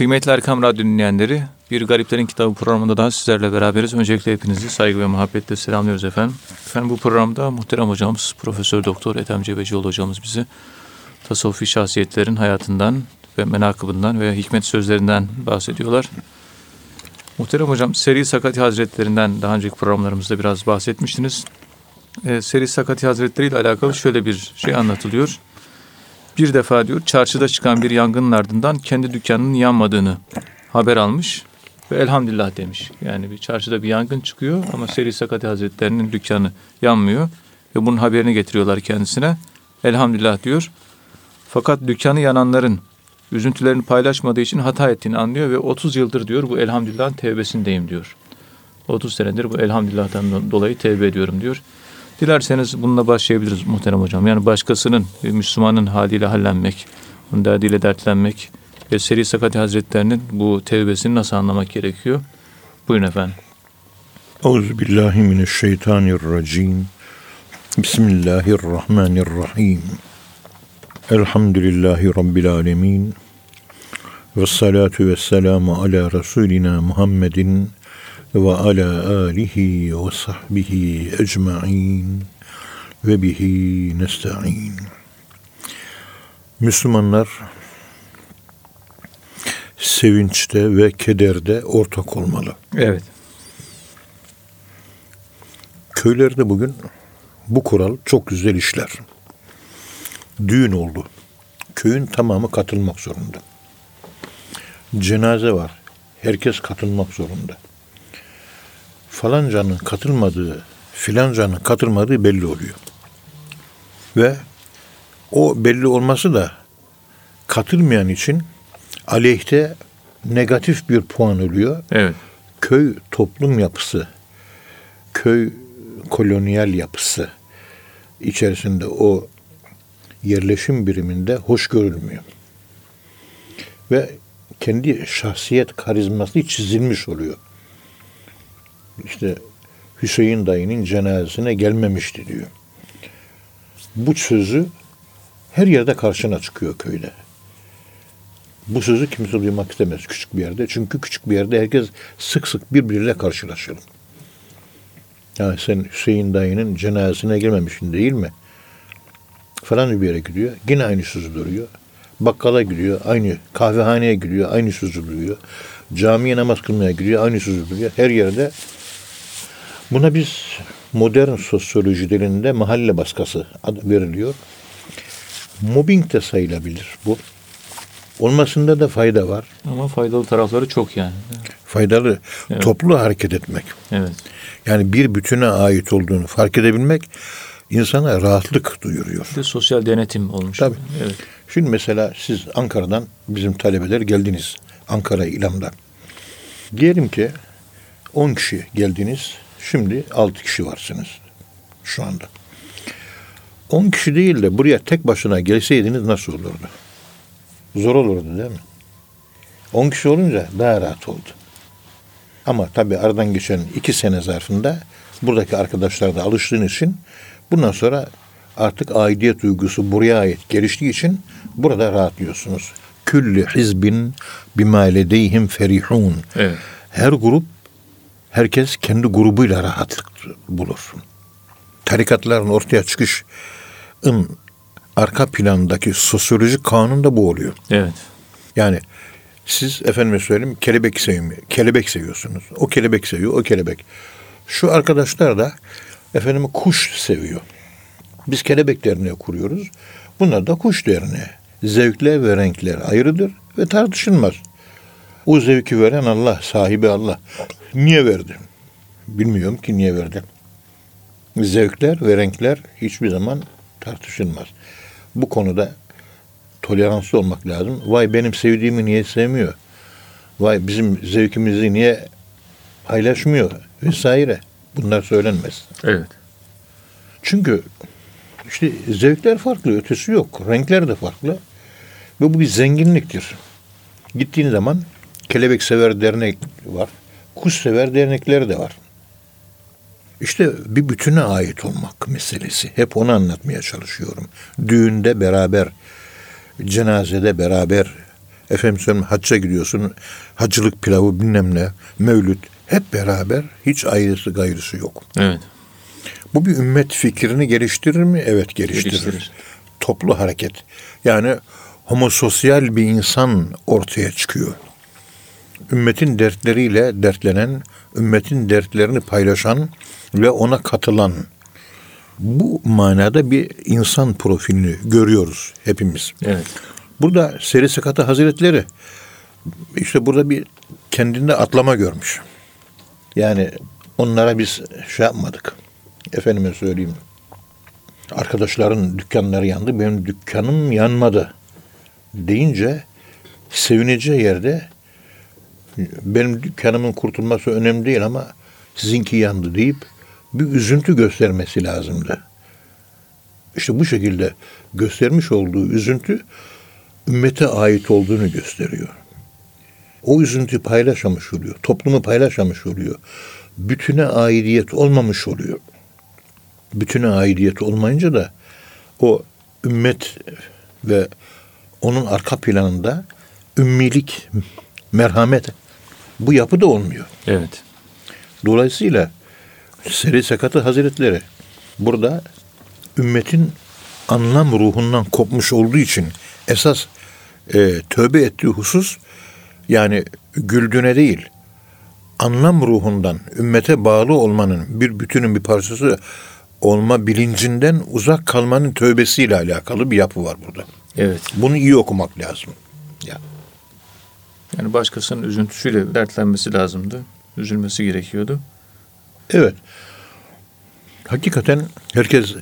Kıymetli Erkam Radyo dinleyenleri, Bir Gariplerin Kitabı programında daha sizlerle beraberiz. Öncelikle hepinizi saygı ve muhabbetle selamlıyoruz efendim. Efendim bu programda muhterem hocamız Profesör Doktor Ethem Cebecioğlu hocamız bizi tasavvufi şahsiyetlerin hayatından ve menakıbından ve hikmet sözlerinden bahsediyorlar. Muhterem hocam Seri Sakati Hazretlerinden daha önceki programlarımızda biraz bahsetmiştiniz. Ee, Seri Sakati Hazretleri ile alakalı şöyle bir şey anlatılıyor. Bir defa diyor çarşıda çıkan bir yangının ardından kendi dükkanının yanmadığını haber almış ve elhamdülillah demiş. Yani bir çarşıda bir yangın çıkıyor ama Seri Sakati Hazretleri'nin dükkanı yanmıyor ve bunun haberini getiriyorlar kendisine. Elhamdülillah diyor. Fakat dükkanı yananların üzüntülerini paylaşmadığı için hata ettiğini anlıyor ve 30 yıldır diyor bu elhamdülillahın tevbesindeyim diyor. 30 senedir bu elhamdülillah'tan dolayı tevbe ediyorum diyor. Dilerseniz bununla başlayabiliriz muhterem hocam. Yani başkasının, bir Müslümanın haliyle hallenmek, onun derdiyle dertlenmek ve Seri Sakati Hazretlerinin bu tevbesini nasıl anlamak gerekiyor? Buyurun efendim. Euzubillahimineşşeytanirracim. Bismillahirrahmanirrahim. Elhamdülillahi Rabbil alemin. Ve salatu ve selamu ala Resulina Muhammedin ve ala alihi ve sahbihi ecma'in ve bihi nesta'in. Müslümanlar sevinçte ve kederde ortak olmalı. Evet. Köylerde bugün bu kural çok güzel işler. Düğün oldu. Köyün tamamı katılmak zorunda. Cenaze var. Herkes katılmak zorunda. Falancanın katılmadığı, filancanın katılmadığı belli oluyor. Ve o belli olması da katılmayan için aleyhte negatif bir puan oluyor. Evet. Köy toplum yapısı, köy kolonyal yapısı içerisinde o yerleşim biriminde hoş görülmüyor. Ve kendi şahsiyet karizması çizilmiş oluyor. İşte Hüseyin dayının cenazesine gelmemişti diyor. Bu sözü her yerde karşına çıkıyor köyde. Bu sözü kimse duymak istemez küçük bir yerde. Çünkü küçük bir yerde herkes sık sık birbiriyle karşılaşır. Yani sen Hüseyin dayının cenazesine gelmemişsin değil mi? Falan bir yere gidiyor. Yine aynı sözü duruyor. Bakkala gidiyor. Aynı kahvehaneye gidiyor. Aynı sözü duruyor. Camiye namaz kılmaya gidiyor. Aynı sözü duruyor. Her yerde buna biz modern sosyoloji dilinde mahalle baskısı adı veriliyor. Mobbing de sayılabilir bu. Olmasında da fayda var. Ama faydalı tarafları çok yani. Faydalı. Evet. Toplu hareket etmek. Evet. Yani bir bütüne ait olduğunu fark edebilmek insana rahatlık duyuruyor. Bir de sosyal denetim olmuş. Tabii. Evet. Şimdi mesela siz Ankara'dan bizim talebeler geldiniz. Ankara İlam'dan. Diyelim ki 10 kişi geldiniz. Şimdi 6 kişi varsınız şu anda. 10 kişi değil de buraya tek başına gelseydiniz nasıl olurdu? Zor olurdu değil mi? 10 kişi olunca daha rahat oldu. Ama tabii aradan geçen iki sene zarfında buradaki arkadaşlar da alıştığın için bundan sonra artık aidiyet duygusu buraya ait geliştiği için burada rahatlıyorsunuz. Küllü hizbin bima ledeyhim ferihun. Evet. Her grup herkes kendi grubuyla rahatlık bulur. Tarikatların ortaya çıkışın arka plandaki sosyolojik kanun da bu oluyor. Evet. Yani siz efendime söyleyeyim kelebek sevmiyor. Kelebek seviyorsunuz. O kelebek seviyor, o kelebek. Şu arkadaşlar da efendim kuş seviyor. Biz kelebek derneği kuruyoruz. Bunlar da kuş derneği. Zevkler ve renkler ayrıdır ve tartışılmaz. O zevki veren Allah, sahibi Allah. Niye verdi? Bilmiyorum ki niye verdi. Zevkler ve renkler hiçbir zaman tartışılmaz. Bu konuda toleranslı olmak lazım. Vay benim sevdiğimi niye sevmiyor? Vay bizim zevkimizi niye paylaşmıyor? Vesaire. Bunlar söylenmez. Evet. Çünkü işte zevkler farklı, ötesi yok. Renkler de farklı. Ve bu bir zenginliktir. Gittiğin zaman kelebek sever dernek var. Kuş sever dernekleri de var. İşte bir bütüne ait olmak meselesi. Hep onu anlatmaya çalışıyorum. Düğünde beraber, cenazede beraber, Efendim söyleyeyim hacca gidiyorsun. Hacılık pilavı bilmem ne. Mevlüt. Hep beraber hiç ayrısı gayrısı yok. Evet. Bu bir ümmet fikrini geliştirir mi? Evet geliştirir. Geliştirir. Toplu hareket. Yani homososyal bir insan ortaya çıkıyor. Ümmetin dertleriyle dertlenen, ümmetin dertlerini paylaşan ve ona katılan bu manada bir insan profilini görüyoruz hepimiz. Evet. Burada Seri Sakatı Hazretleri işte burada bir kendinde atlama görmüş. Yani onlara biz şey yapmadık. Efendime söyleyeyim. Arkadaşların dükkanları yandı. Benim dükkanım yanmadı. Deyince sevineceği yerde benim dükkanımın kurtulması önemli değil ama sizinki yandı deyip bir üzüntü göstermesi lazımdı. İşte bu şekilde göstermiş olduğu üzüntü ümmete ait olduğunu gösteriyor. O üzüntü paylaşamış oluyor. Toplumu paylaşamış oluyor. Bütüne aidiyet olmamış oluyor. Bütüne aidiyet olmayınca da o ümmet ve onun arka planında ümmilik, merhamet bu yapı da olmuyor. Evet. Dolayısıyla Seri Sakatı Hazretleri burada ümmetin anlam ruhundan kopmuş olduğu için esas e, tövbe ettiği husus yani güldüğüne değil anlam ruhundan ümmete bağlı olmanın bir bütünün bir parçası olma bilincinden uzak kalmanın tövbesiyle alakalı bir yapı var burada. Evet. Bunu iyi okumak lazım. Ya. Yani başkasının üzüntüsüyle dertlenmesi lazımdı. Üzülmesi gerekiyordu. Evet. Hakikaten herkes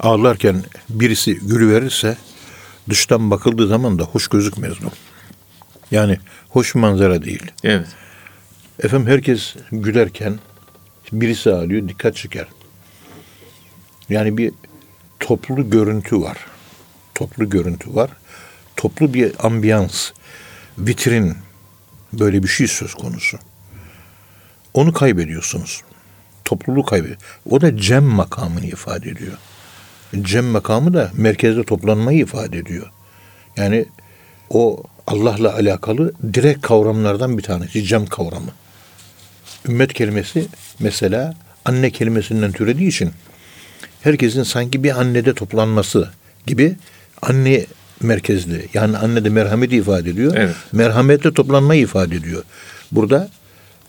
ağlarken birisi gülüverirse dıştan bakıldığı zaman da hoş gözükmez bu. Yani hoş manzara değil. Evet. Efendim herkes gülerken birisi ağlıyor dikkat çeker. Yani bir toplu görüntü var. Toplu görüntü var. Toplu bir ambiyans, vitrin böyle bir şey söz konusu. Onu kaybediyorsunuz. Topluluğu kaybediyor. O da cem makamını ifade ediyor. Cem makamı da merkezde toplanmayı ifade ediyor. Yani o Allah'la alakalı direkt kavramlardan bir tanesi cem kavramı. Ümmet kelimesi mesela anne kelimesinden türediği için herkesin sanki bir annede toplanması gibi anne merkezli yani anne de merhameti ifade ediyor. Evet. Merhamette toplanmayı ifade ediyor. Burada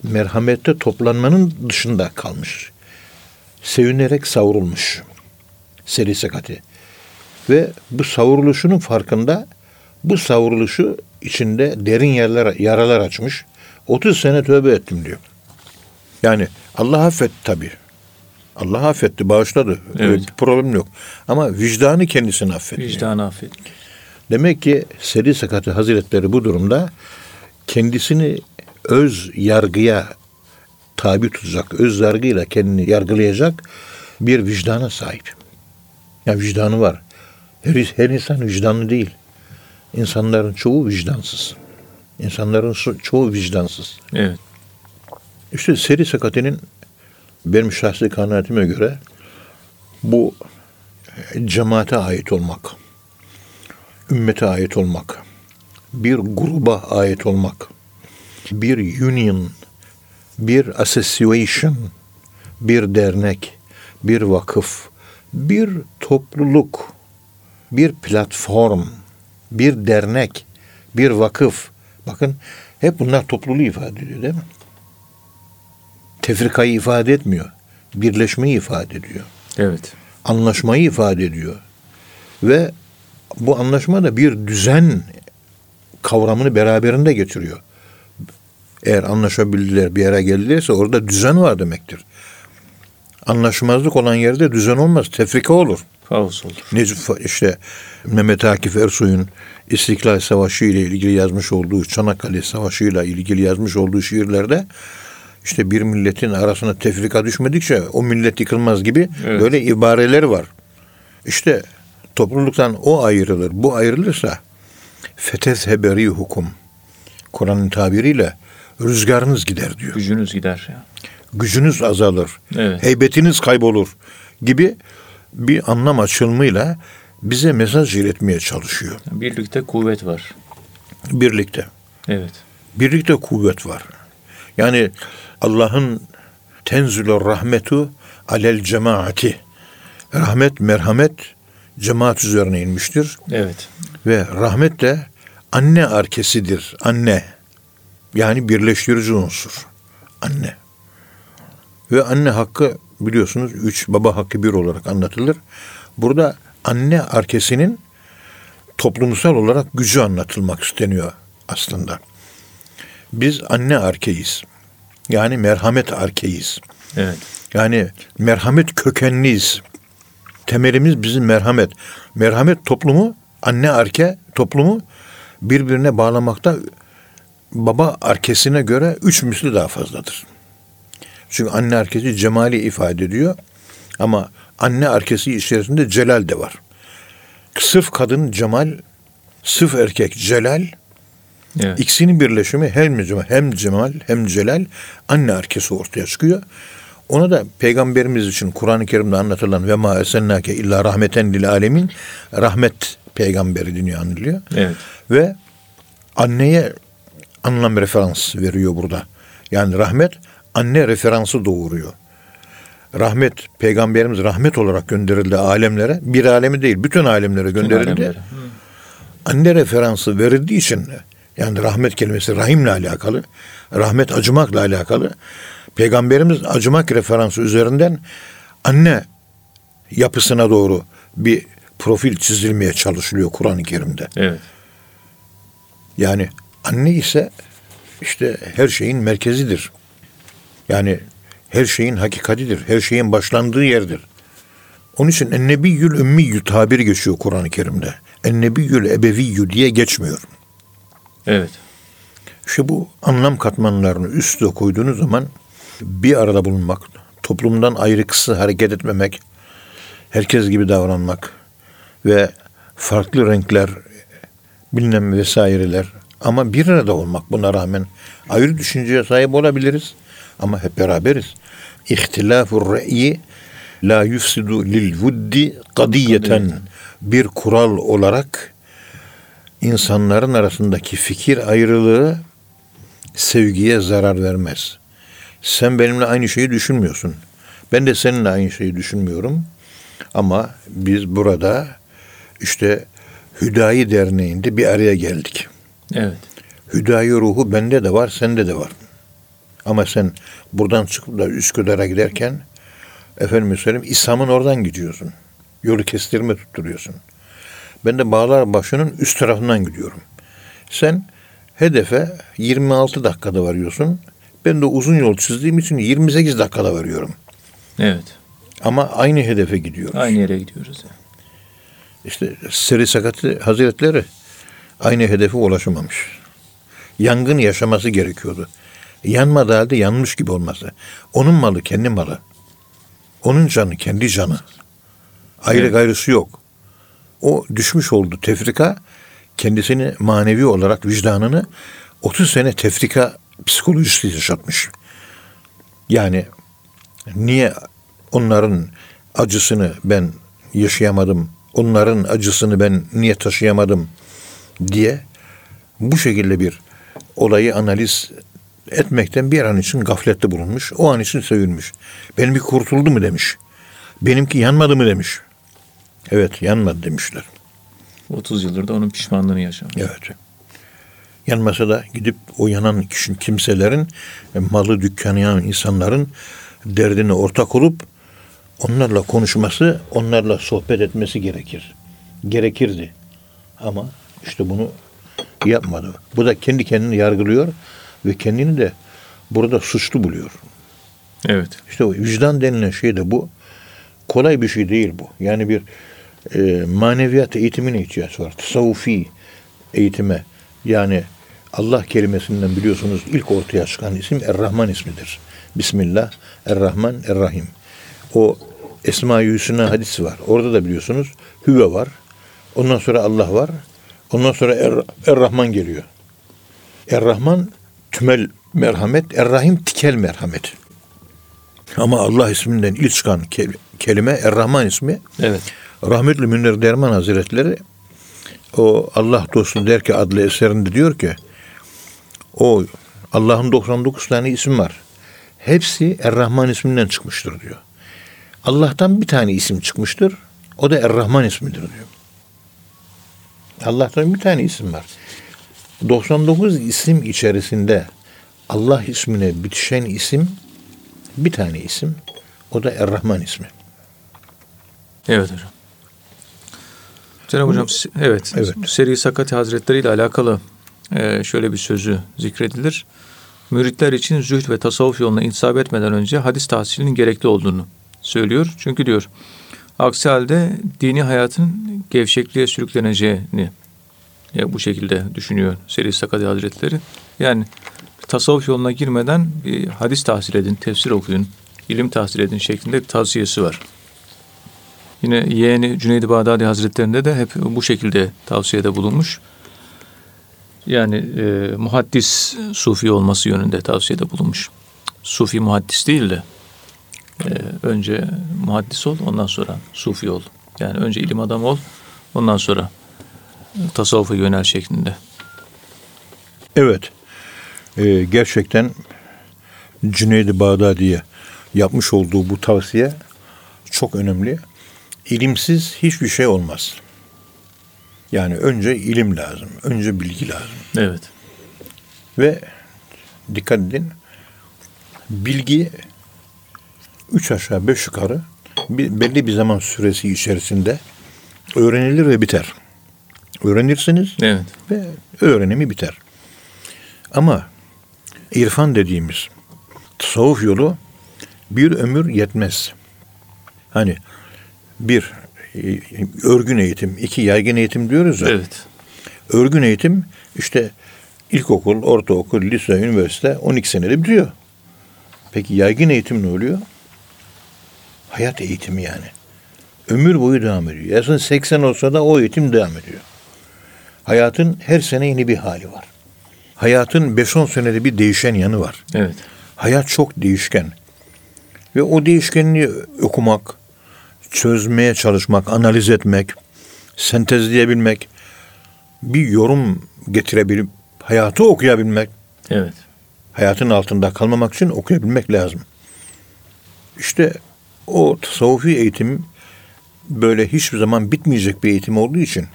merhamette toplanmanın dışında kalmış. Sevinerek savrulmuş. Seri sakati. Ve bu savruluşunun farkında bu savruluşu içinde derin yerler, yaralar açmış. 30 sene tövbe ettim diyor. Yani Allah affetti tabii. Allah affetti, bağışladı. Öyle Evet. bir problem yok. Ama vicdanı kendisini affetti. Vicdanı affet. Demek ki Seri Sakatı Hazretleri bu durumda kendisini öz yargıya tabi tutacak, öz yargıyla kendini yargılayacak bir vicdana sahip. Ya vicdanı var. Her, her insan vicdanlı değil. İnsanların çoğu vicdansız. İnsanların çoğu vicdansız. Evet. İşte seri sakatinin benim şahsi kanaatime göre bu cemaate ait olmak, ümmete ait olmak, bir gruba ait olmak, bir union, bir association, bir dernek, bir vakıf, bir topluluk, bir platform, bir dernek, bir vakıf. Bakın hep bunlar topluluğu ifade ediyor değil mi? tefrikayı ifade etmiyor. Birleşmeyi ifade ediyor. Evet. Anlaşmayı ifade ediyor. Ve bu anlaşma da bir düzen kavramını beraberinde getiriyor. Eğer anlaşabildiler bir yere geldilerse orada düzen var demektir. Anlaşmazlık olan yerde düzen olmaz. Tefrika olur. Kaos olur. Necip işte Mehmet Akif Ersoy'un İstiklal Savaşı ile ilgili yazmış olduğu Çanakkale Savaşı ile ilgili yazmış olduğu şiirlerde işte bir milletin arasına tefrika düşmedikçe o millet yıkılmaz gibi Evet. böyle ibareler var. İşte topluluktan o ayrılır, bu ayrılırsa fetez heberi hukum. Kur'an'ın tabiriyle rüzgarınız gider diyor. Gücünüz gider. Ya. Gücünüz azalır. Evet. Heybetiniz kaybolur gibi bir anlam açılımıyla bize mesaj iletmeye çalışıyor. Birlikte kuvvet var. Birlikte. Evet. Birlikte kuvvet var. Yani Allah'ın tenzülü rahmetu alel cemaati. Rahmet, merhamet cemaat üzerine inmiştir. Evet. Ve rahmet de anne arkesidir. Anne. Yani birleştirici unsur. Anne. Ve anne hakkı biliyorsunuz üç, baba hakkı bir olarak anlatılır. Burada anne arkesinin toplumsal olarak gücü anlatılmak isteniyor aslında. Biz anne arkeyiz. Yani merhamet arkeyiz. Evet. Yani merhamet kökenliyiz. Temelimiz bizim merhamet. Merhamet toplumu, anne arke toplumu birbirine bağlamakta baba arkesine göre üç misli daha fazladır. Çünkü anne arkesi cemali ifade ediyor. Ama anne arkesi içerisinde celal de var. Sırf kadın cemal, sırf erkek celal, Evet. İkisinin birleşimi hem cemal, hem cemal hem celal anne arkesi ortaya çıkıyor. Ona da peygamberimiz için Kur'an-ı Kerim'de anlatılan ve ma esennake illa rahmeten lil alemin rahmet peygamberi deniyor anılıyor. Evet. Ve anneye anlam referans veriyor burada. Yani rahmet anne referansı doğuruyor. Rahmet peygamberimiz rahmet olarak gönderildi alemlere. Bir alemi değil bütün alemlere gönderildi Alemlere. anne referansı verildiği için yani rahmet kelimesi rahimle alakalı, rahmet acımakla alakalı. Peygamberimiz acımak referansı üzerinden anne yapısına doğru bir profil çizilmeye çalışılıyor Kur'an-ı Kerim'de. Evet. Yani anne ise işte her şeyin merkezidir. Yani her şeyin hakikatidir. Her şeyin başlandığı yerdir. Onun için ennebiyyül ümmiyyü tabiri geçiyor Kur'an-ı Kerim'de. Ennebiyyül ebeviyyü diye geçmiyor. Evet. İşte bu anlam katmanlarını üste koyduğunuz zaman bir arada bulunmak, toplumdan ayrıksı hareket etmemek, herkes gibi davranmak ve farklı renkler, bilmem vesaireler ama bir arada olmak buna rağmen ayrı düşünceye sahip olabiliriz ama hep beraberiz. İhtilafur re'yi la yufsidu lil vuddi kadiyeten bir kural olarak insanların arasındaki fikir ayrılığı sevgiye zarar vermez. Sen benimle aynı şeyi düşünmüyorsun. Ben de seninle aynı şeyi düşünmüyorum. Ama biz burada işte Hüdayi Derneği'nde bir araya geldik. Evet. Hüdayi ruhu bende de var, sende de var. Ama sen buradan çıkıp da Üsküdar'a giderken efendim söyleyeyim İslam'ın oradan gidiyorsun. Yolu kestirme tutturuyorsun. Ben de Bağlar Başı'nın üst tarafından gidiyorum. Sen hedefe 26 dakikada varıyorsun. Ben de uzun yol çizdiğim için 28 dakikada varıyorum. Evet. Ama aynı hedefe gidiyoruz. Aynı yere gidiyoruz. yani. İşte Seri Sakati Hazretleri aynı hedefe ulaşamamış. Yangın yaşaması gerekiyordu. Yanmadı halde yanmış gibi olması. Onun malı kendi malı. Onun canı kendi canı. Ayrı Evet. gayrısı yok. O düşmüş oldu tefrika kendisini manevi olarak vicdanını 30 sene tefrika psikolojisi yaşatmış. Yani niye onların acısını ben yaşayamadım, onların acısını ben niye taşıyamadım diye bu şekilde bir olayı analiz etmekten bir an için gaflette bulunmuş. O an için sevinmiş. Benimki kurtuldu mu demiş. Benimki yanmadı mı demiş. Evet yanmadı demişler. 30 yıldır da onun pişmanlığını yaşamış. Evet. Yanmasa da gidip o yanan kişi, kimselerin, malı dükkanı yanan insanların derdine ortak olup onlarla konuşması, onlarla sohbet etmesi gerekir. Gerekirdi. Ama işte bunu yapmadı. Bu da kendi kendini yargılıyor ve kendini de burada suçlu buluyor. Evet. İşte o vicdan denilen şey de bu. Kolay bir şey değil bu. Yani bir e, maneviyat eğitimine ihtiyaç var. Tasavvufi eğitime. Yani Allah kelimesinden biliyorsunuz ilk ortaya çıkan isim Er-Rahman ismidir. Bismillah, Er-Rahman, Er-Rahim. O Esma-i Hüsna hadisi var. Orada da biliyorsunuz Hüve var. Ondan sonra Allah var. Ondan sonra Er- Er-Rahman geliyor. Er-Rahman tümel merhamet, Er-Rahim tikel merhamet. Ama Allah isminden ilk çıkan ke- kelime Er-Rahman ismi Evet. Rahmetli Münir Derman Hazretleri o Allah dostu der ki adlı eserinde diyor ki o Allah'ın 99 tane isim var. Hepsi Er-Rahman isminden çıkmıştır diyor. Allah'tan bir tane isim çıkmıştır. O da Er-Rahman ismidir diyor. Allah'tan bir tane isim var. 99 isim içerisinde Allah ismine bitişen isim bir tane isim. O da Er-Rahman ismi. Evet hocam. Cenab hocam evet, Evet. Seri Sakati Hazretleri ile alakalı e, şöyle bir sözü zikredilir. Müritler için zühd ve tasavvuf yoluna intisap etmeden önce hadis tahsilinin gerekli olduğunu söylüyor. Çünkü diyor aksi halde dini hayatın gevşekliğe sürükleneceğini ya bu şekilde düşünüyor Seri Sakati Hazretleri. Yani tasavvuf yoluna girmeden bir hadis tahsil edin, tefsir okuyun, ilim tahsil edin şeklinde bir tavsiyesi var. Yine yeğeni Cüneyd-i Bağdadi Hazretlerinde de hep bu şekilde tavsiyede bulunmuş. Yani e, muhaddis sufi olması yönünde tavsiyede bulunmuş. Sufi muhaddis değil de e, önce muhaddis ol ondan sonra sufi ol. Yani önce ilim adamı ol ondan sonra tasavvufa yönel şeklinde. Evet. Ee, gerçekten Cüneyd-i Bağdadi'ye yapmış olduğu bu tavsiye çok önemli. İlimsiz hiçbir şey olmaz. Yani önce ilim lazım. Önce bilgi lazım. Evet. Ve dikkat edin bilgi üç aşağı beş yukarı bir, belli bir zaman süresi içerisinde öğrenilir ve biter. Öğrenirsiniz Evet. ve öğrenimi biter. Ama irfan dediğimiz tasavvuf yolu bir ömür yetmez. Hani bir e, örgün eğitim, iki yaygın eğitim diyoruz ya. Evet. Örgün eğitim işte ilkokul, ortaokul, lise, üniversite 12 senede bitiyor. Peki yaygın eğitim ne oluyor? Hayat eğitimi yani. Ömür boyu devam ediyor. Aslında 80 olsa da o eğitim devam ediyor. Hayatın her sene yeni bir hali var. Hayatın 5-10 senede bir değişen yanı var. Evet. Hayat çok değişken. Ve o değişkenliği okumak, çözmeye çalışmak, analiz etmek, sentezleyebilmek, bir yorum getirebilip hayatı okuyabilmek, Evet. hayatın altında kalmamak için okuyabilmek lazım. İşte o tasavvufi eğitim böyle hiçbir zaman bitmeyecek bir eğitim olduğu için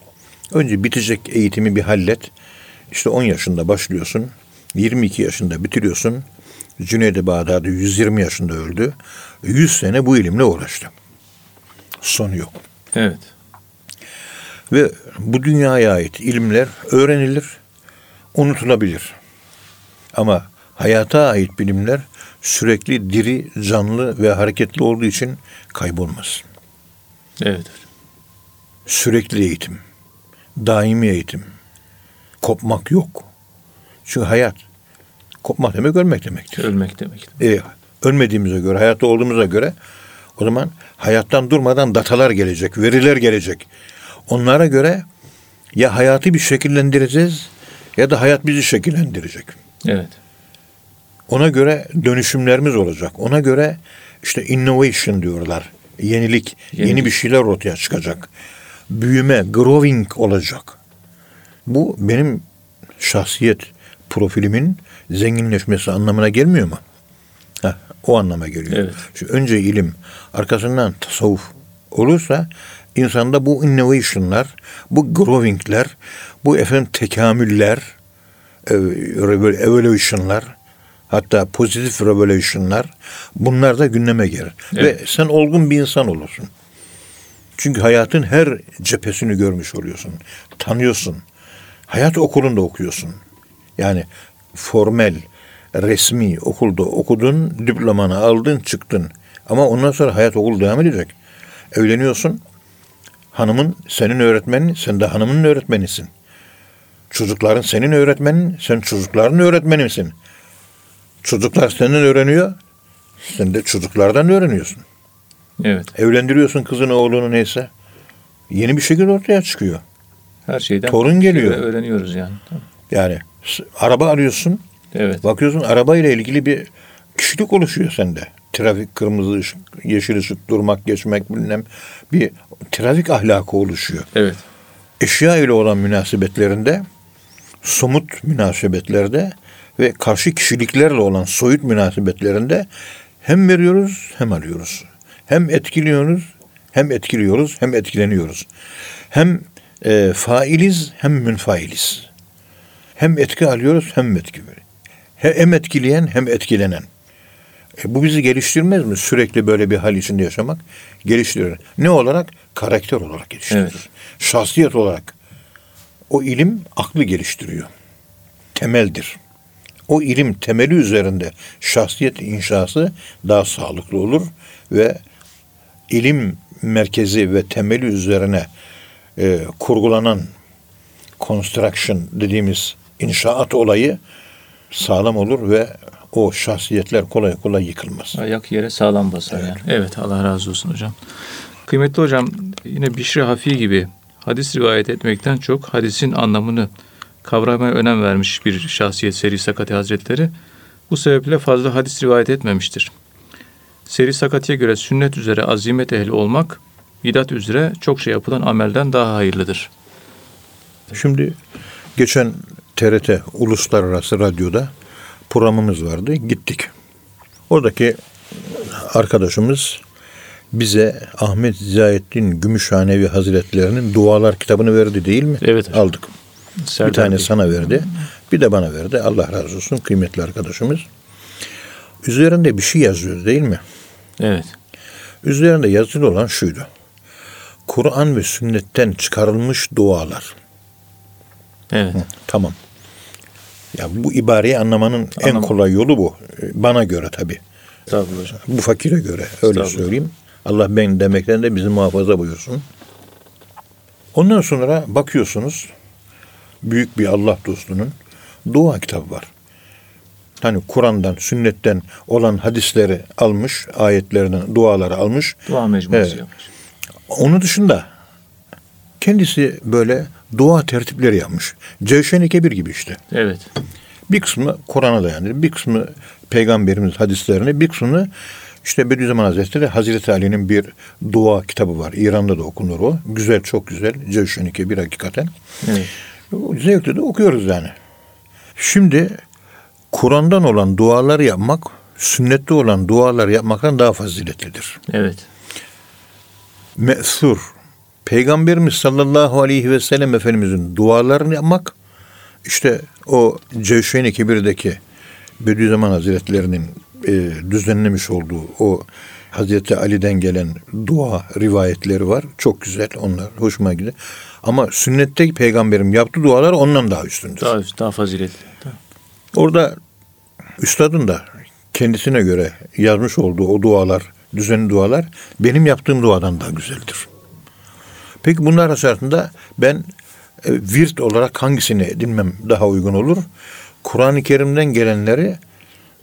önce bitecek eğitimi bir hallet. İşte 10 yaşında başlıyorsun, 22 yaşında bitiriyorsun. Cüneyd-i Bağdadi 120 yaşında öldü. 100 sene bu ilimle uğraştı. Sonu yok. Evet. Ve bu dünyaya ait ilimler öğrenilir, unutulabilir. Ama hayata ait bilimler sürekli diri, canlı ve hareketli olduğu için kaybolmaz. Evet. Sürekli eğitim, daimi eğitim. Kopmak yok. Çünkü hayat kopmak demek ölmek demektir. Ölmek demek. E, ölmediğimize göre, hayatta olduğumuza göre o zaman hayattan durmadan datalar gelecek, veriler gelecek. Onlara göre ya hayatı bir şekillendireceğiz ya da hayat bizi şekillendirecek. Evet. Ona göre dönüşümlerimiz olacak. Ona göre işte innovation diyorlar. Yenilik, Yenilik. yeni bir şeyler ortaya çıkacak. Büyüme, growing olacak. Bu benim şahsiyet profilimin zenginleşmesi anlamına gelmiyor mu? Heh, o anlama geliyor. Evet. Çünkü önce ilim, arkasından tasavvuf olursa insanda bu innovation'lar, bu growing'ler, bu efendim tekamüller, evolution'lar, hatta pozitif revolution'lar bunlar da gündeme gelir. Evet. Ve sen olgun bir insan olursun. Çünkü hayatın her cephesini görmüş oluyorsun. Tanıyorsun. Hayat okulunda okuyorsun. Yani formel, resmi okulda okudun, diplomanı aldın, çıktın. Ama ondan sonra hayat okul devam edecek. Evleniyorsun. Hanımın senin öğretmenin, sen de hanımın öğretmenisin. Çocukların senin öğretmenin, sen çocukların öğretmenisin. Çocuklar senden öğreniyor, sen de çocuklardan öğreniyorsun. Evet. Evlendiriyorsun kızını, oğlunu neyse. Yeni bir şekilde ortaya çıkıyor. Her şeyden Torun geliyor. öğreniyoruz yani. Yani s- araba arıyorsun, Evet. bakıyorsun arabayla ilgili bir kişilik oluşuyor sende. Trafik kırmızı ışık, yeşil ışık, durmak, geçmek bilmem bir trafik ahlakı oluşuyor. Evet. eşya ile olan münasebetlerinde, somut münasebetlerde ve karşı kişiliklerle olan soyut münasebetlerinde hem veriyoruz hem alıyoruz. Hem etkiliyoruz, hem etkiliyoruz, hem etkileniyoruz. Hem e, failiz hem münfailiz. Hem etki alıyoruz hem etki veriyoruz. Hem etkileyen hem etkilenen. E, bu bizi geliştirmez mi? Sürekli böyle bir hal içinde yaşamak geliştirir. Ne olarak? Karakter olarak geliştirir. Evet. Şahsiyet olarak. O ilim aklı geliştiriyor. Temeldir. O ilim temeli üzerinde şahsiyet inşası daha sağlıklı olur ve ilim merkezi ve temeli üzerine e, kurgulanan construction dediğimiz inşaat olayı sağlam olur ve o şahsiyetler kolay kolay yıkılmaz. Ayak yere sağlam basar yani. Evet Allah razı olsun hocam. Kıymetli hocam yine Bişri Hafi gibi hadis rivayet etmekten çok hadisin anlamını kavramaya önem vermiş bir şahsiyet Seri Sakati Hazretleri. Bu sebeple fazla hadis rivayet etmemiştir. Seri Sakati'ye göre sünnet üzere azimet ehli olmak, bidat üzere çok şey yapılan amelden daha hayırlıdır. Şimdi geçen TRT Uluslararası Radyo'da programımız vardı. Gittik. Oradaki arkadaşımız bize Ahmet Ziyaettin Gümüşhanevi Hazretlerinin Dualar kitabını verdi değil mi? Evet. Aldık. Serdar bir tane Bey. sana verdi. Bir de bana verdi. Allah razı olsun kıymetli arkadaşımız. Üzerinde bir şey yazıyor değil mi? Evet. Üzerinde yazılı olan şuydu. Kur'an ve sünnetten çıkarılmış dualar. Evet. Tamam. Ya bu ibareyi anlamanın en Anlam- kolay yolu bu. Bana göre tabii. Bu fakire göre öyle söyleyeyim. Allah ben demekten de bizi muhafaza buyursun. Ondan sonra bakıyorsunuz büyük bir Allah dostunun dua kitabı var. Hani Kur'an'dan, sünnetten olan hadisleri almış, ayetlerden duaları almış. Dua mecmuası Evet. yapmış. Onun dışında kendisi böyle dua tertipleri yapmış. Cevşen-i Kebir gibi işte. Evet. Bir kısmı Kur'an'a dayanır, bir kısmı Peygamberimiz hadislerine, bir kısmını işte Bediüzzaman Hazretleri Hazreti Ali'nin bir dua kitabı var. İran'da da okunur o. Güzel, çok güzel. Cevşen-i Kebir hakikaten. Evet. Zevkle de okuyoruz yani. Şimdi Kur'an'dan olan dualar yapmak, sünnette olan dualar yapmaktan daha faziletlidir. Evet. Me'sur, Peygamberimiz sallallahu aleyhi ve sellem Efendimizin dualarını yapmak, işte o Cevşen-i Kebir'deki Bediüzzaman Hazretlerinin e, düzenlemiş olduğu o Hazreti Ali'den gelen dua rivayetleri var. Çok güzel onlar. Hoşuma gidiyor. Ama sünnette peygamberim yaptığı dualar ondan daha üstündür. Daha, daha faziletli. Daha- Orada üstadın da kendisine göre yazmış olduğu o dualar, düzenli dualar benim yaptığım duadan daha güzeldir. Peki bunlar arasında ben e, virt olarak hangisini edinmem daha uygun olur? Kur'an-ı Kerim'den gelenleri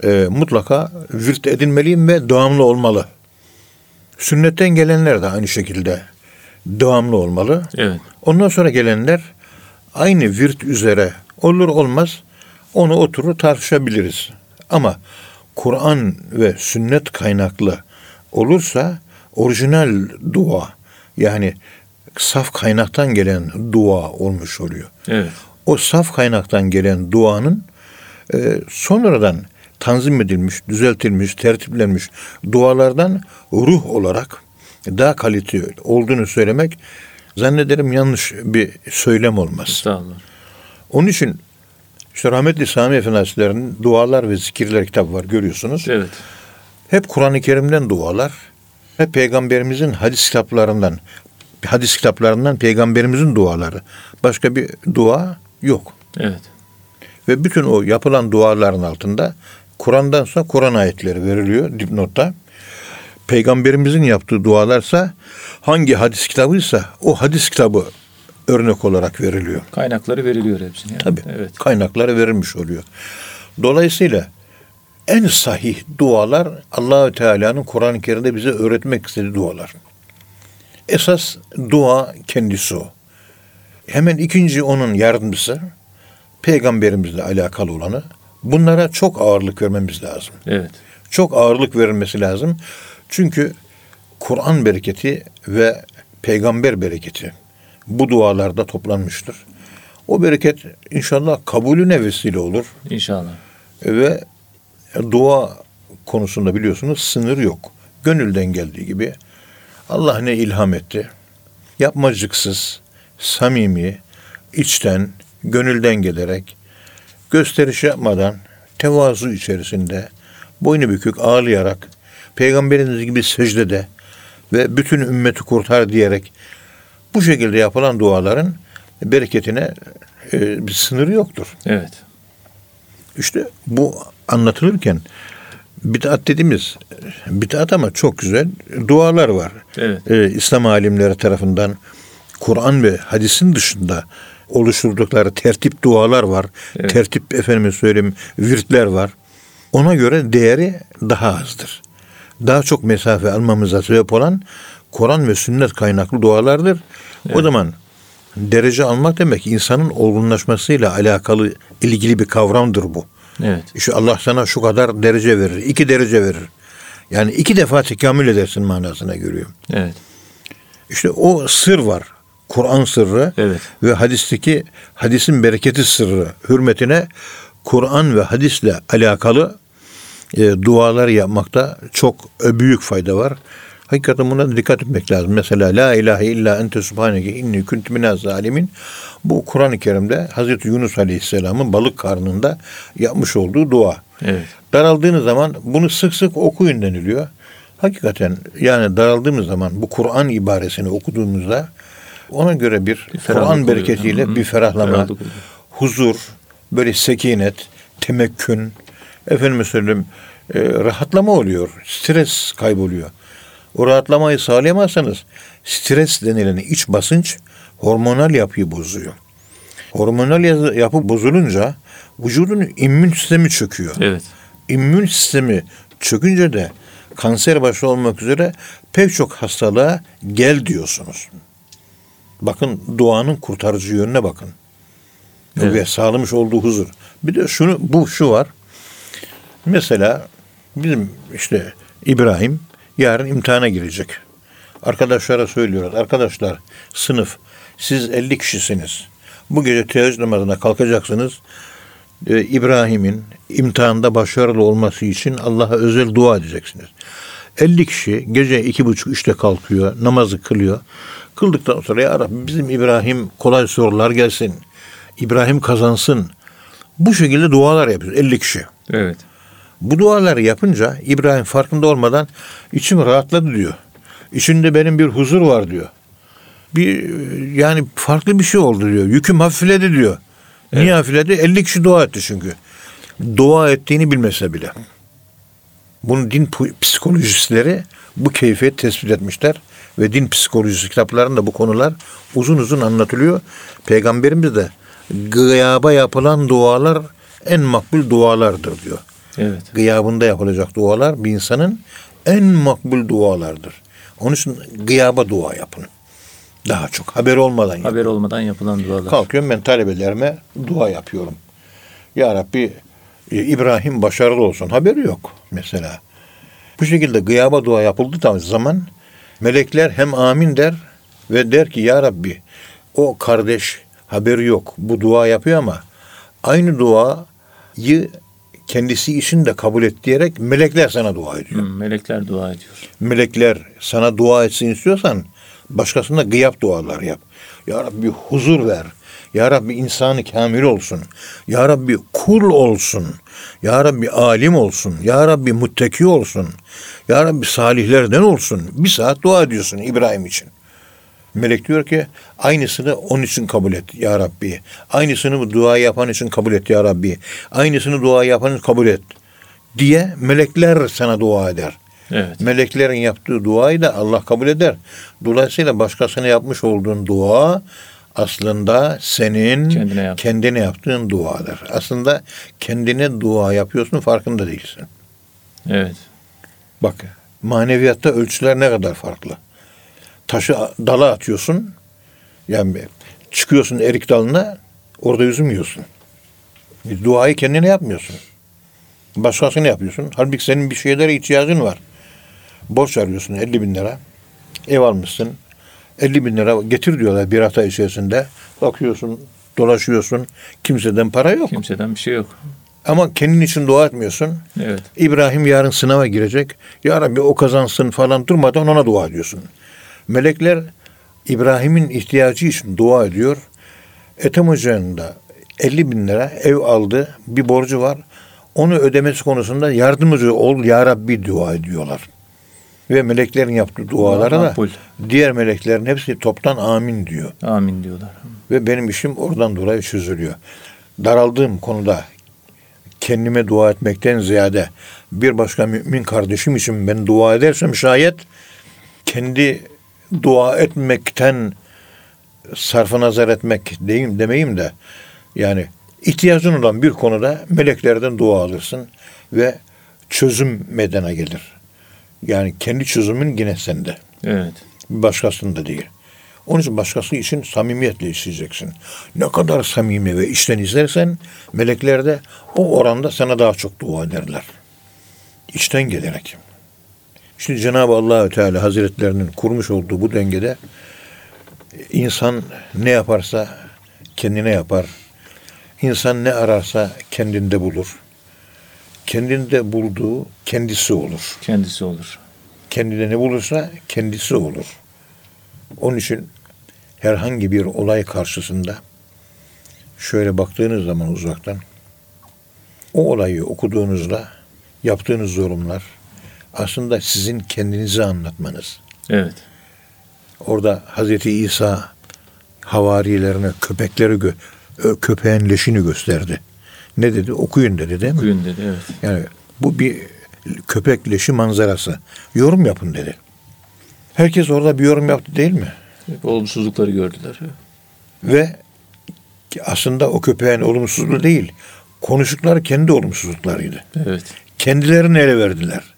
e, mutlaka virt edinmeliyim ve devamlı olmalı. Sünnetten gelenler de aynı şekilde devamlı olmalı. Evet. Ondan sonra gelenler aynı virt üzere olur olmaz onu oturur tartışabiliriz. Ama Kur'an ve sünnet kaynaklı olursa orijinal dua yani saf kaynaktan gelen dua olmuş oluyor. Evet. O saf kaynaktan gelen duanın e, sonradan tanzim edilmiş, düzeltilmiş, tertiplenmiş dualardan ruh olarak daha kaliteli olduğunu söylemek zannederim yanlış bir söylem olmaz. Onun için işte rahmetli Sami Efendi Hazretleri'nin Dualar ve Zikirler kitabı var görüyorsunuz. Evet. Hep Kur'an-ı Kerim'den dualar, hep Peygamberimizin hadis kitaplarından, hadis kitaplarından Peygamberimizin duaları. Başka bir dua yok. Evet. Ve bütün o yapılan duaların altında Kur'an'dan sonra Kur'an ayetleri veriliyor dipnotta. Peygamberimizin yaptığı dualarsa hangi hadis kitabıysa o hadis kitabı örnek olarak veriliyor. Kaynakları veriliyor hepsine. yani. Tabii. Evet. Kaynakları verilmiş oluyor. Dolayısıyla en sahih dualar Allahü Teala'nın Kur'an-ı Kerim'de bize öğretmek istediği dualar. Esas dua kendisi o. Hemen ikinci onun yardımcısı peygamberimizle alakalı olanı. Bunlara çok ağırlık vermemiz lazım. Evet. Çok ağırlık verilmesi lazım. Çünkü Kur'an bereketi ve peygamber bereketi bu dualarda toplanmıştır. O bereket inşallah kabulüne vesile olur İnşallah. ve dua konusunda biliyorsunuz sınır yok. Gönülden geldiği gibi Allah ne ilham etti. Yapmacıksız, samimi, içten, gönülden gelerek, gösteriş yapmadan, tevazu içerisinde, boynu bükük ağlayarak, Peygamberimiz gibi secdede ve bütün ümmeti kurtar diyerek bu şekilde yapılan duaların bereketine e, bir sınırı yoktur. Evet. İşte bu anlatılırken bid'at dediğimiz bid'at ama çok güzel dualar var. Evet. Ee, İslam alimleri tarafından Kur'an ve hadisin dışında oluşturdukları tertip dualar var. Evet. Tertip efendime söyleyeyim virtler var. Ona göre değeri daha azdır. Daha çok mesafe almamıza sebep olan Kur'an ve sünnet kaynaklı dualardır. O zaman derece almak demek insanın olgunlaşmasıyla alakalı ilgili bir kavramdır bu. Evet. İşte Allah sana şu kadar derece verir. iki derece verir. Yani iki defa tekamül edersin manasına görüyor. Evet. İşte o sır var. Kur'an sırrı Evet. ve hadisteki hadisin bereketi sırrı hürmetine Kur'an ve hadisle alakalı e, dualar yapmakta çok e, büyük fayda var. Hakikaten buna dikkat etmek lazım. Mesela La ilahe illa ente subhaneke inni kuntu minaz zalimin. Bu Kur'an-ı Kerim'de Hazreti Yunus Aleyhisselam'ın balık karnında yapmış olduğu dua. Evet. Daraldığınız zaman bunu sık sık okuyun deniliyor. Hakikaten yani daraldığımız zaman bu Kur'an ibaresini okuduğumuzda ona göre bir, Bir Kur'an bereketiyle Hı hı. bir ferahlama, Ferahlık huzur, böyle sekinet, temekkün, efendim söyleyeyim e, rahatlama oluyor. Stres kayboluyor. O rahatlamayı sağlayamazsanız stres denilen iç basınç hormonal yapıyı bozuyor. Hormonal yapı bozulunca vücudun immün sistemi çöküyor. Evet. İmmün sistemi çökünce de kanser başta olmak üzere pek çok hastalığa gel diyorsunuz. Bakın duanın kurtarıcı yönüne bakın. Evet. Ve sağlamış olduğu huzur. Bir de şunu bu şu var. Mesela bizim işte İbrahim yarın imtihana girecek. Arkadaşlara söylüyoruz. Arkadaşlar sınıf siz 50 kişisiniz. Bu gece teheccüd namazına kalkacaksınız. Ee, İbrahim'in imtihanda başarılı olması için Allah'a özel dua edeceksiniz. 50 kişi gece iki buçuk üçte kalkıyor, namazı kılıyor. Kıldıktan sonra ya Rabbi bizim İbrahim kolay sorular gelsin. İbrahim kazansın. Bu şekilde dualar yapıyor 50 kişi. Evet. Bu duaları yapınca İbrahim farkında olmadan içim rahatladı diyor. İçinde benim bir huzur var diyor. Bir yani farklı bir şey oldu diyor. Yüküm hafifledi diyor. Niye hafifledi? 50 kişi dua etti çünkü. Dua ettiğini bilmese bile. Bunu din psikolojistleri bu keyfiyet tespit etmişler ve din psikolojisi kitaplarında bu konular uzun uzun anlatılıyor. Peygamberimiz de gıyaba yapılan dualar en makbul dualardır diyor. Evet. Gıyabında yapılacak dualar bir insanın en makbul dualardır. Onun için gıyaba dua yapın. Daha çok haber olmadan yapın. Haber olmadan yapılan dualar. Kalkıyorum ben talebelerime dua yapıyorum. Ya Rabbi e, İbrahim başarılı olsun. Haberi yok mesela. Bu şekilde gıyaba dua yapıldığı zaman melekler hem amin der ve der ki ya Rabbi o kardeş haberi yok. Bu dua yapıyor ama aynı duayı kendisi için de kabul et diyerek melekler sana dua ediyor. Hı, melekler dua ediyor. Melekler sana dua etsin istiyorsan başkasına gıyap dualar yap. Ya Rabbi huzur ver. Ya Rabbi insanı kamil olsun. Ya Rabbi kul olsun. Ya Rabbi alim olsun. Ya Rabbi muttaki olsun. Ya Rabbi salihlerden olsun. Bir saat dua ediyorsun İbrahim için. Melek diyor ki aynısını onun için kabul et ya Rabbi. Aynısını dua yapan için kabul et ya Rabbi. Aynısını dua yapan için kabul et. Diye melekler sana dua eder. Evet. Meleklerin yaptığı duayı da Allah kabul eder. Dolayısıyla başkasına yapmış olduğun dua aslında senin Kendine yap. kendine yaptığın duadır. Aslında kendine dua yapıyorsun farkında değilsin. Evet. Bak maneviyatta ölçüler ne kadar farklı. Taşı dala atıyorsun. Yani çıkıyorsun erik dalına orada üzüm yiyorsun. Bir duayı kendine yapmıyorsun. Başkasına yapıyorsun. Halbuki senin bir şeylere ihtiyacın var. Borç arıyorsun 50 bin lira. Ev almışsın. 50 bin lira getir diyorlar bir hafta içerisinde. Bakıyorsun, dolaşıyorsun. Kimseden para yok. Kimseden bir şey yok. Ama kendin için dua etmiyorsun. Evet. İbrahim yarın sınava girecek. Ya Rabbi o kazansın falan durmadan ona dua ediyorsun. Melekler İbrahim'in ihtiyacı için dua ediyor. Ethem Hoca'nın da 50 bin lira ev aldı. Bir borcu var. Onu ödemesi konusunda yardımcı ol ya Rabbi dua ediyorlar. Ve meleklerin yaptığı dualara da diğer meleklerin hepsi toptan amin diyor. Amin diyorlar. Ve benim işim oradan dolayı çözülüyor. Daraldığım konuda kendime dua etmekten ziyade bir başka mümin kardeşim için ben dua edersem şayet kendi dua etmekten sarfı nazar etmek deyim demeyim de yani ihtiyacın olan bir konuda meleklerden dua alırsın ve çözüm medena gelir. Yani kendi çözümün yine sende Evet. bir başkasında değil. Onun için başkası için samimiyetle isteyeceksin. Ne kadar samimi ve içten izlersen melekler de o oranda sana daha çok dua ederler. İçten gelerek. Şimdi Cenab-ı Allahü Teala Hazretlerinin kurmuş olduğu bu dengede insan ne yaparsa kendine yapar. İnsan ne ararsa kendinde bulur. Kendinde bulduğu kendisi olur Kendisi olur. kendine ne bulursa kendisi olur. Onun için herhangi bir olay karşısında şöyle baktığınız zaman uzaktan o olayı okuduğunuzda yaptığınız yorumlar aslında sizin kendinizi anlatmanız. Evet. Orada Hazreti İsa havarilerine köpekleri gö köpeğin leşini gösterdi. Ne dedi? Okuyun dedi değil mi? Okuyun dedi. Evet. Yani bu bir köpek leşi manzarası. Yorum yapın dedi. Herkes orada bir yorum yaptı değil mi? Hep olumsuzlukları gördüler. Ve aslında o köpeğin olumsuzluğu değil. Konuştukları kendi olumsuzluklarıydı. Evet. Kendilerini ele verdiler.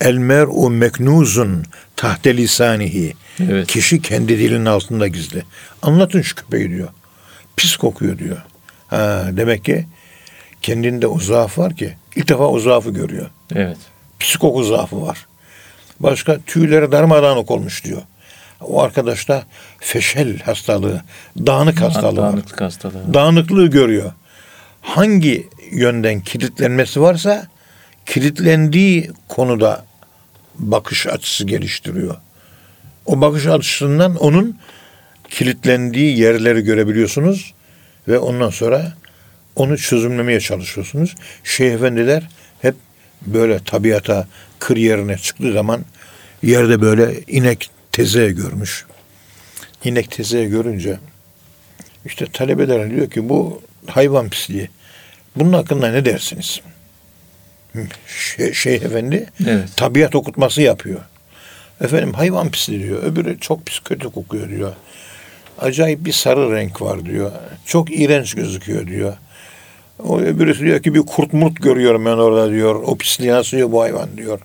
El mer'u meknuzun tahte lisanihi. Evet. Kişi kendi dilinin altında gizli. Anlatın şu köpeği diyor. Pis kokuyor diyor. Ha, demek ki kendinde o zaaf var ki ilk defa o zaafı görüyor. Evet. Psikoku zaafı var. Başka tüyleri darmadağınık olmuş diyor. O arkadaşta feşel hastalığı, dağınık hastalığı var. Dağınıklık hastalığı. Dağınıklığı görüyor. Hangi yönden kilitlenmesi varsa kilitlendiği konuda bakış açısı geliştiriyor. O bakış açısından onun kilitlendiği yerleri görebiliyorsunuz ve ondan sonra onu çözümlemeye çalışıyorsunuz. Şeyh efendiler hep böyle tabiata kır yerine çıktığı zaman yerde böyle inek teze görmüş. İnek teze görünce işte talebeler diyor ki bu hayvan pisliği. Bunun hakkında ne dersiniz? Şey, Şeyh Efendi Evet. tabiat okutması yapıyor. Efendim hayvan pisliği diyor. Öbürü çok pis kötü kokuyor diyor. Acayip bir sarı renk var diyor. Çok iğrenç gözüküyor diyor. O öbürüsü diyor ki bir kurt murt görüyorum ben orada diyor. O pisliği nasıl yiyor bu hayvan diyor.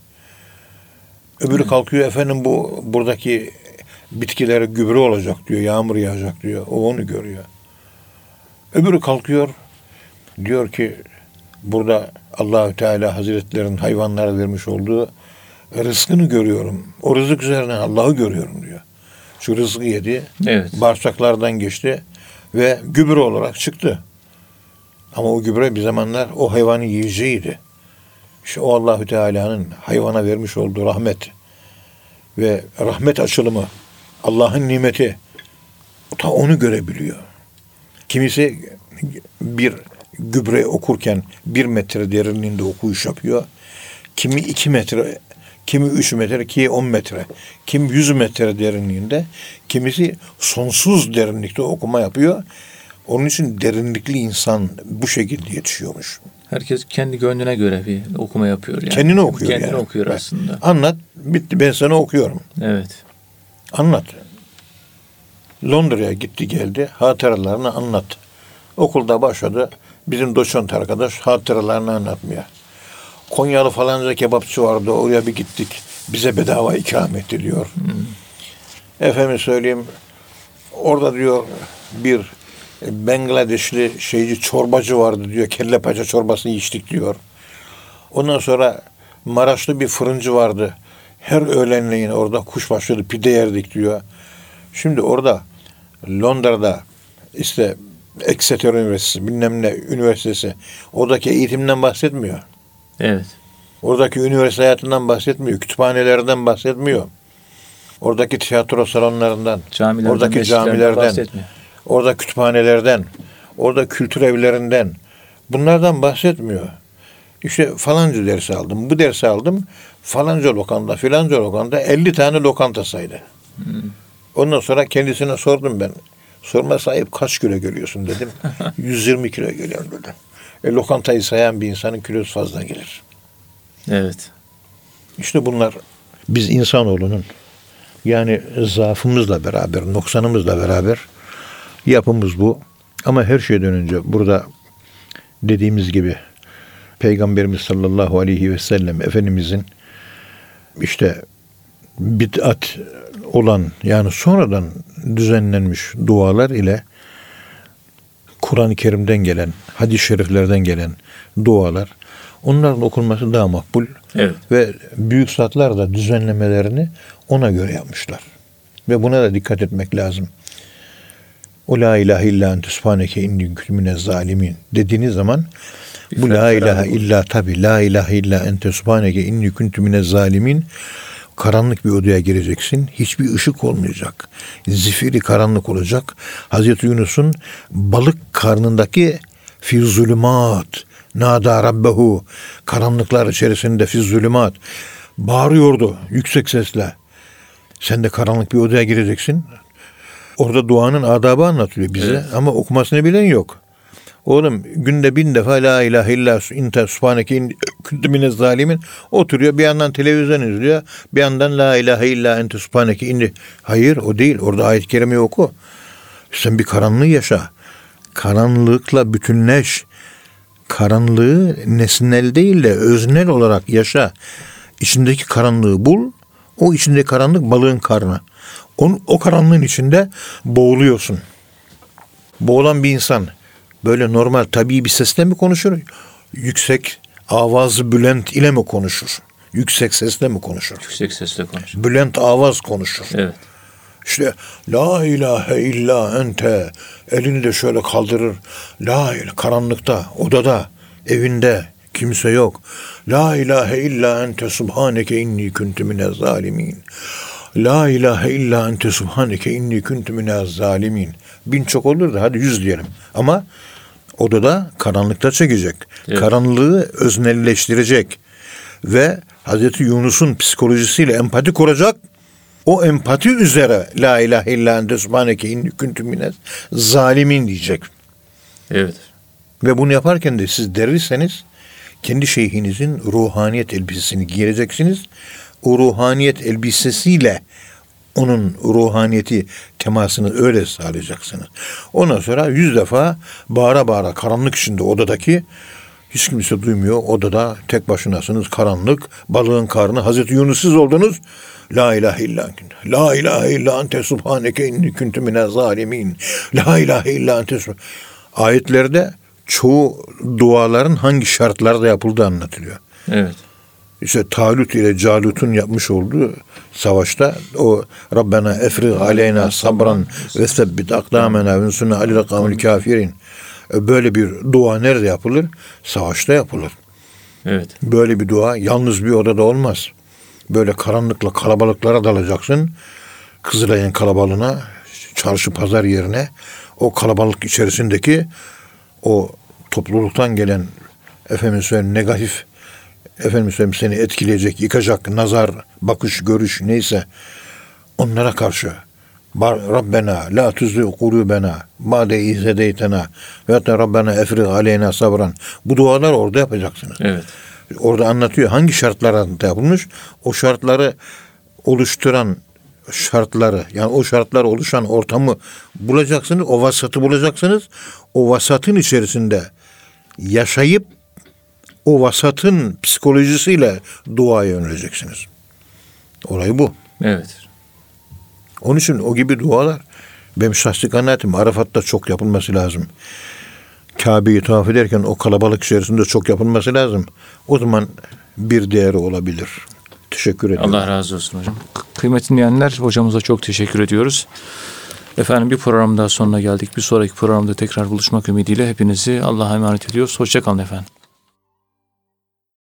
Öbürü kalkıyor efendim bu buradaki bitkilere gübre olacak diyor. Yağmur yağacak diyor. O onu görüyor. Öbürü kalkıyor diyor ki burada Allahü Teala Hazretlerinin hayvanlara vermiş olduğu rızkını görüyorum. O rızık üzerine Allah'ı görüyorum diyor. Şu rızkı yedi, Evet. bağırsaklardan geçti ve gübre olarak çıktı. Ama o gübre bir zamanlar o hayvanın yiyeceğiydi. İşte o Allahü Teala'nın hayvana vermiş olduğu rahmet ve rahmet açılımı, Allah'ın nimeti ta onu görebiliyor. Kimisi bir gübre okurken bir metre derinliğinde okuyuş yapıyor. Kimi iki metre, kimi üç metre, kimi on metre, kim yüz metre derinliğinde, kimisi sonsuz derinlikte okuma yapıyor. Onun için derinlikli insan bu şekilde yetişiyormuş. Herkes kendi gönlüne göre bir okuma yapıyor. Yani. Kendini okuyor Kendini yani. okuyor aslında. Anlat, bitti ben sana okuyorum. Evet. Anlat. Londra'ya gitti geldi, hatıralarını anlat. Okulda başladı, bizim doçent arkadaş hatıralarını anlatmaya. Konyalı falanca kebapçı vardı, oraya bir gittik. Bize bedava ikram etti diyor. Efendim söyleyeyim, orada diyor bir Bangladeşli şeyci çorbacı vardı diyor. Kelle paça çorbasını içtik diyor. Ondan sonra Maraşlı bir fırıncı vardı. Her öğlenleyin orada kuşbaşılı pide yerdik diyor. Şimdi orada Londra'da işte Exeter Üniversitesi, bilmem ne üniversitesi oradaki eğitimden bahsetmiyor. Evet. Oradaki üniversite hayatından bahsetmiyor. Kütüphanelerden bahsetmiyor. Oradaki tiyatro salonlarından, Camilerden, oradaki camilerden, bahsetmiyor. orada kütüphanelerden, orada kültür evlerinden bunlardan bahsetmiyor. İşte falanca dersi aldım, bu dersi aldım. Falanca lokanta, filanca lokanta 50 tane lokanta saydı. Ondan sonra kendisine sordum ben. Sorma sahip kaç kilo görüyorsun dedim. 120 kilo geliyorum dedim. E, lokantayı sayan bir insanın kilosu fazla gelir. Evet. İşte bunlar biz insanoğlunun yani zaafımızla beraber, noksanımızla beraber yapımız bu. Ama her şeyden önce burada dediğimiz gibi Peygamberimiz sallallahu aleyhi ve sellem Efendimizin işte bid'at olan yani sonradan düzenlenmiş dualar ile Kur'an-ı Kerim'den gelen, hadis-i şeriflerden gelen dualar onların okunması daha makbul. Evet. Ve büyük zatlar da düzenlemelerini ona göre yapmışlar. Ve buna da dikkat etmek lazım. O la ilahe illa ente subhaneke inni kuntu minez zalimin dediğiniz zaman bu la ilahe illa tabi la ilahe illa ente subhaneke inni kuntu zalimin karanlık bir odaya gireceksin. Hiçbir ışık olmayacak. Zifiri karanlık olacak. Hazreti Yunus'un balık karnındaki fi zulümat nada rabbehu karanlıklar içerisinde fi zulümat bağırıyordu yüksek sesle. Sen de karanlık bir odaya gireceksin. Orada duanın adabı anlatılıyor bize Evet. ama okumasını bilen yok. Oğlum günde bin defa la ilahe illa inte subhaneke in kuntu minez zalimin oturuyor bir yandan televizyon izliyor bir yandan la ilahe illa ente subhaneke inni hayır o değil orada ayet-i kerimeyi oku. Sen bir karanlığı yaşa. Karanlıkla bütünleş. Karanlığı nesnel değil de öznel olarak yaşa. İçindeki karanlığı bul o içindeki karanlık balığın karnı. Onun, o karanlığın içinde boğuluyorsun. Boğulan bir insan böyle normal tabii bir sesle mi konuşur? Yüksek avazı bülent ile mi konuşur? Yüksek sesle mi konuşur? Yüksek sesle konuş. Bülent avaz konuşur. Evet. İşte la ilahe illa ente elini de şöyle kaldırır. La ilahe karanlıkta, odada, evinde kimse yok. La ilahe illa ente subhaneke inni kuntu minez zalimin. La ilahe illa ente subhaneke inni kuntu minez zalimin. Bin çok olur da hadi yüz diyelim. Ama odada karanlıkta çekecek. Evet. Karanlığı öznelleştirecek. Ve Hazreti Yunus'un psikolojisiyle empati kuracak. O empati üzere la ilahe illa ente subhaneke inni kuntu minez zalimin diyecek. Evet. Ve bunu yaparken de siz derirseniz kendi şeyhinizin ruhaniyet elbisesini giyeceksiniz. O ruhaniyet elbisesiyle onun ruhaniyeti temasını öyle sağlayacaksınız. Ondan sonra yüz defa bağıra bağıra karanlık içinde odadaki hiç kimse duymuyor. Odada tek başınasınız karanlık. Balığın karnı. Hazreti Yunus siz oldunuz. La ilahe illa ente. La ilahe illa ente subhaneke inni kuntu minez zalimin. La ilahe illa ente. Ayetlerde çoğu duaların hangi şartlarda yapıldığı anlatılıyor. Evet. İşte Talut ile Calut'un yapmış olduğu savaşta o Rabbena efrig aleyna sabran ve sebbit akdamena ve sunna alil kavmil kafirin. E, Böyle bir dua nerede yapılır? Savaşta yapılır. Evet. Böyle bir dua yalnız bir odada olmaz. Böyle karanlıkla kalabalıklara dalacaksın. Kızılay'ın kalabalığına, çarşı pazar yerine o kalabalık içerisindeki o topluluktan gelen efendim söyleyeyim negatif efendim söyleyeyim seni etkileyecek, yıkacak nazar, bakış, görüş neyse onlara karşı Rabbena la tuzigh kulubena ba'de iz hedeytena ve hatta Rabbena efrig aleyna sabran. Bu dualar orada yapacaksınız. Evet. Orada anlatıyor hangi şartlar altında yapılmış. O şartları oluşturan şartları yani o şartlar oluşan ortamı bulacaksınız. O vasatı bulacaksınız. O vasatın içerisinde yaşayıp o vasatın psikolojisiyle duaya yöneleceksiniz. Olay bu. Evet. Onun için o gibi dualar benim şahsi kanaatim Arafat'ta çok yapılması lazım. Kabe'yi tavaf ederken o kalabalık içerisinde çok yapılması lazım. O zaman bir değeri olabilir. Teşekkür ederim. Allah razı olsun hocam. Kıymetli dinleyenler hocamıza çok teşekkür ediyoruz. Efendim bir program daha sonuna geldik. Bir sonraki programda tekrar buluşmak ümidiyle hepinizi Allah'a emanet ediyoruz. Hoşçakalın efendim.